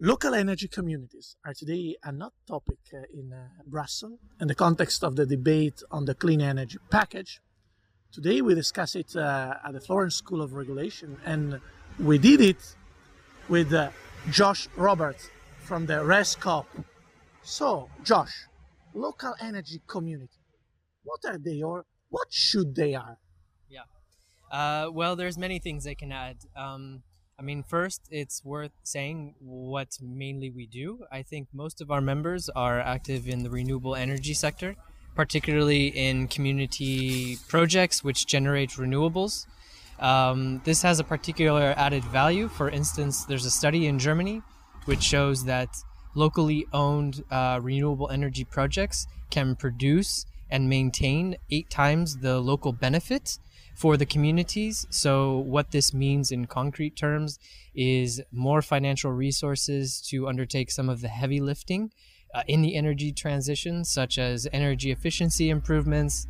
Local energy communities are today a hot topic uh, in uh, Brussels in the context of the debate on the clean energy package. Today we discuss it uh, at the Florence School of Regulation and we did it with uh, Josh Roberts from the REScoop. So, Josh, local energy community, what are they or what should they are? Yeah. Uh, well, there's many things I can add. Um, I mean, first, it's worth saying what mainly we do. I think most of our members are active in the renewable energy sector, particularly in community projects which generate renewables. Um, this has a particular added value. For instance, there's a study in Germany which shows that locally owned uh, renewable energy projects can produce and maintain eight times the local benefit for the communities. So, what this means in concrete terms is more financial resources to undertake some of the heavy lifting uh, in the energy transition, such as energy efficiency improvements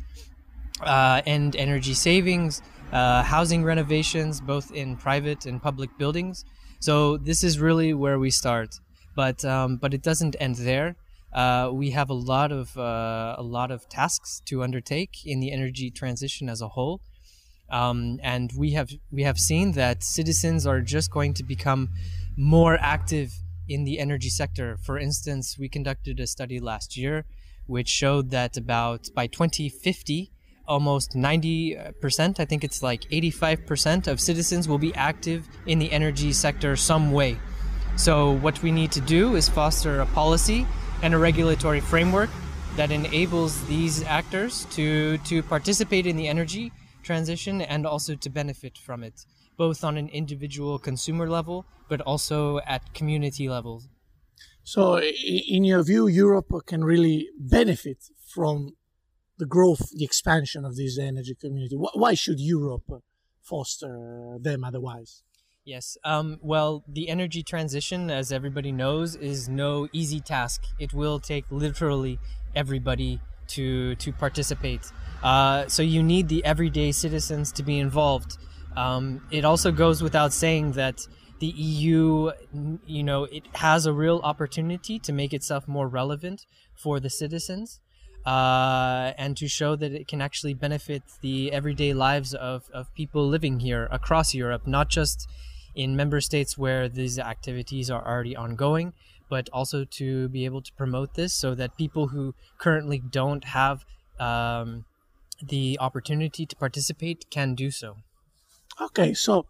uh, and energy savings, uh, housing renovations, both in private and public buildings. So, this is really where we start. But, um, but it doesn't end there. Uh, we have a lot of uh, a lot of tasks to undertake in the energy transition as a whole. Um, and we have we have seen that citizens are just going to become more active in the energy sector. For instance, we conducted a study last year which showed that about by 2050, almost 90%, I think it's like 85% of citizens will be active in the energy sector some way. So what we need to do is foster a policy and a regulatory framework that enables these actors to to participate in the energy transition and also to benefit from it, both on an individual consumer level, but also at community levels. So, in your view, Europe can really benefit from the growth, the expansion of this energy community. Why should Europe foster them otherwise? Yes. Um, well, the energy transition, as everybody knows, is no easy task. It will take literally everybody to to participate. Uh, so you need the everyday citizens to be involved. Um, it also goes without saying that the EU, you know, it has a real opportunity to make itself more relevant for the citizens. Uh, and to show that it can actually benefit the everyday lives of, of people living here across Europe, not just in member states where these activities are already ongoing, but also to be able to promote this so that people who currently don't have um, the opportunity to participate can do so. Okay, so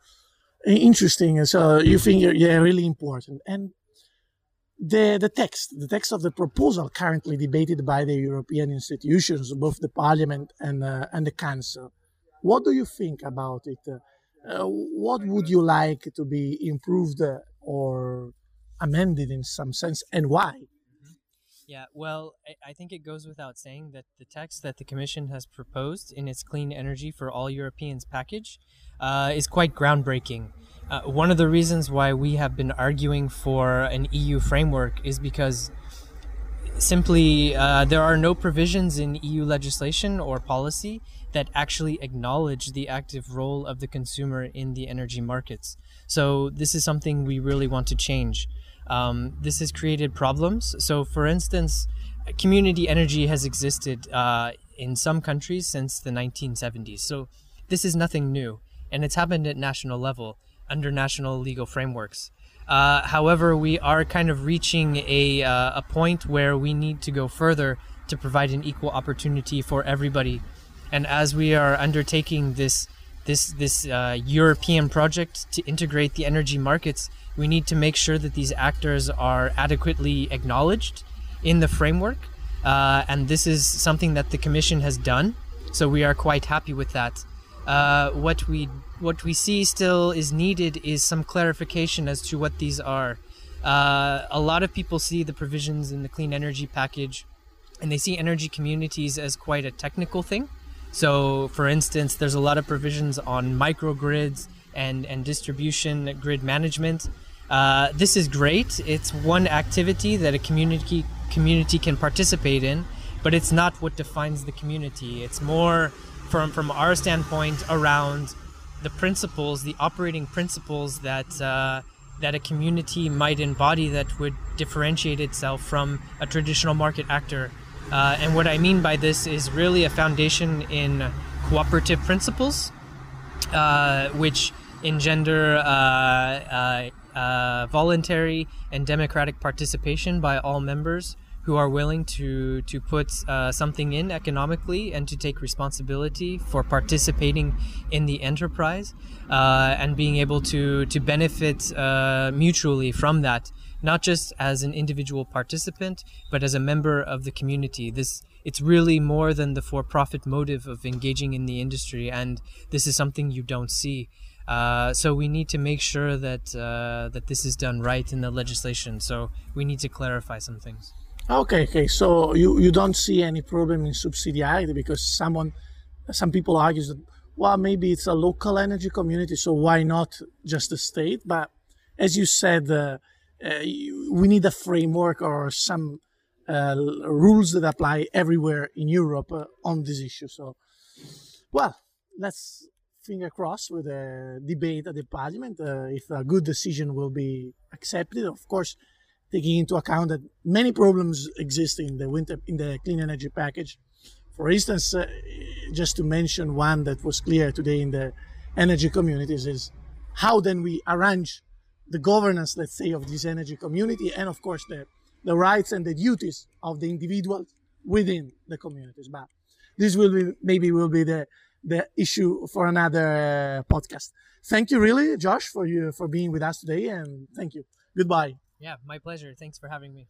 interesting. So you think yeah, really important. And the the text, the text of the proposal currently debated by the European institutions, both the Parliament and uh, and the Council. What do you think about it? Uh, what would you like to be improved or amended in some sense, and why? Yeah, well, I, think it goes without saying that the text that the Commission has proposed in its Clean Energy for All Europeans package uh, is quite groundbreaking. Uh, one of the reasons why we have been arguing for an EU framework is because simply uh, there are no provisions in EU legislation or policy that actually acknowledge the active role of the consumer in the energy markets. So, this is something we really want to change. Um, this has created problems. So, for instance, community energy has existed uh, in some countries since the 1970s. So, this is nothing new, and it's happened at national level under national legal frameworks. Uh, however, we are kind of reaching a, uh, a point where we need to go further to provide an equal opportunity for everybody. And as we are undertaking this this this uh, European project to integrate the energy markets, we need to make sure that these actors are adequately acknowledged in the framework. Uh, and this is something that the Commission has done. So we are quite happy with that. Uh, what we what we see still is needed is some clarification as to what these are. Uh, a lot of people see the provisions in the clean energy package, and they see energy communities as quite a technical thing. So, for instance, there's a lot of provisions on microgrids and and distribution grid management. Uh, this is great. It's one activity that a community community can participate in, but it's not what defines the community. It's more from from our standpoint around the principles, the operating principles that uh, that a community might embody that would differentiate itself from a traditional market actor. Uh, and what I mean by this is really a foundation in cooperative principles, uh, which engender uh, uh, uh, voluntary and democratic participation by all members who are willing to to put uh, something in economically and to take responsibility for participating in the enterprise uh, and being able to to benefit uh, mutually from that not just as an individual participant but as a member of the community this it's really more than the for-profit motive of engaging in the industry and this is something you don't see uh, so we need to make sure that uh, that this is done right in the legislation. So we need to clarify some things. Okay, okay. So you, you don't see any problem in subsidiarity because someone, some people argue that well maybe it's a local energy community, so why not just the state? But as you said, uh, uh, we need a framework or some uh, rules that apply everywhere in Europe uh, on this issue. So, well, let's finger crossed with the debate at the parliament uh, if a good decision will be accepted. Of course taking into account that many problems exist in the winter in the clean energy package. For instance, uh, just to mention one that was clear today in the energy communities is how then we arrange the governance, let's say, of this energy community, and of course the the rights and the duties of the individuals within the communities. But this will be maybe will be the the issue for another uh, podcast. Thank you, really, Josh, for you for being with us today, and thank you. Goodbye. Yeah, my pleasure. Thanks for having me.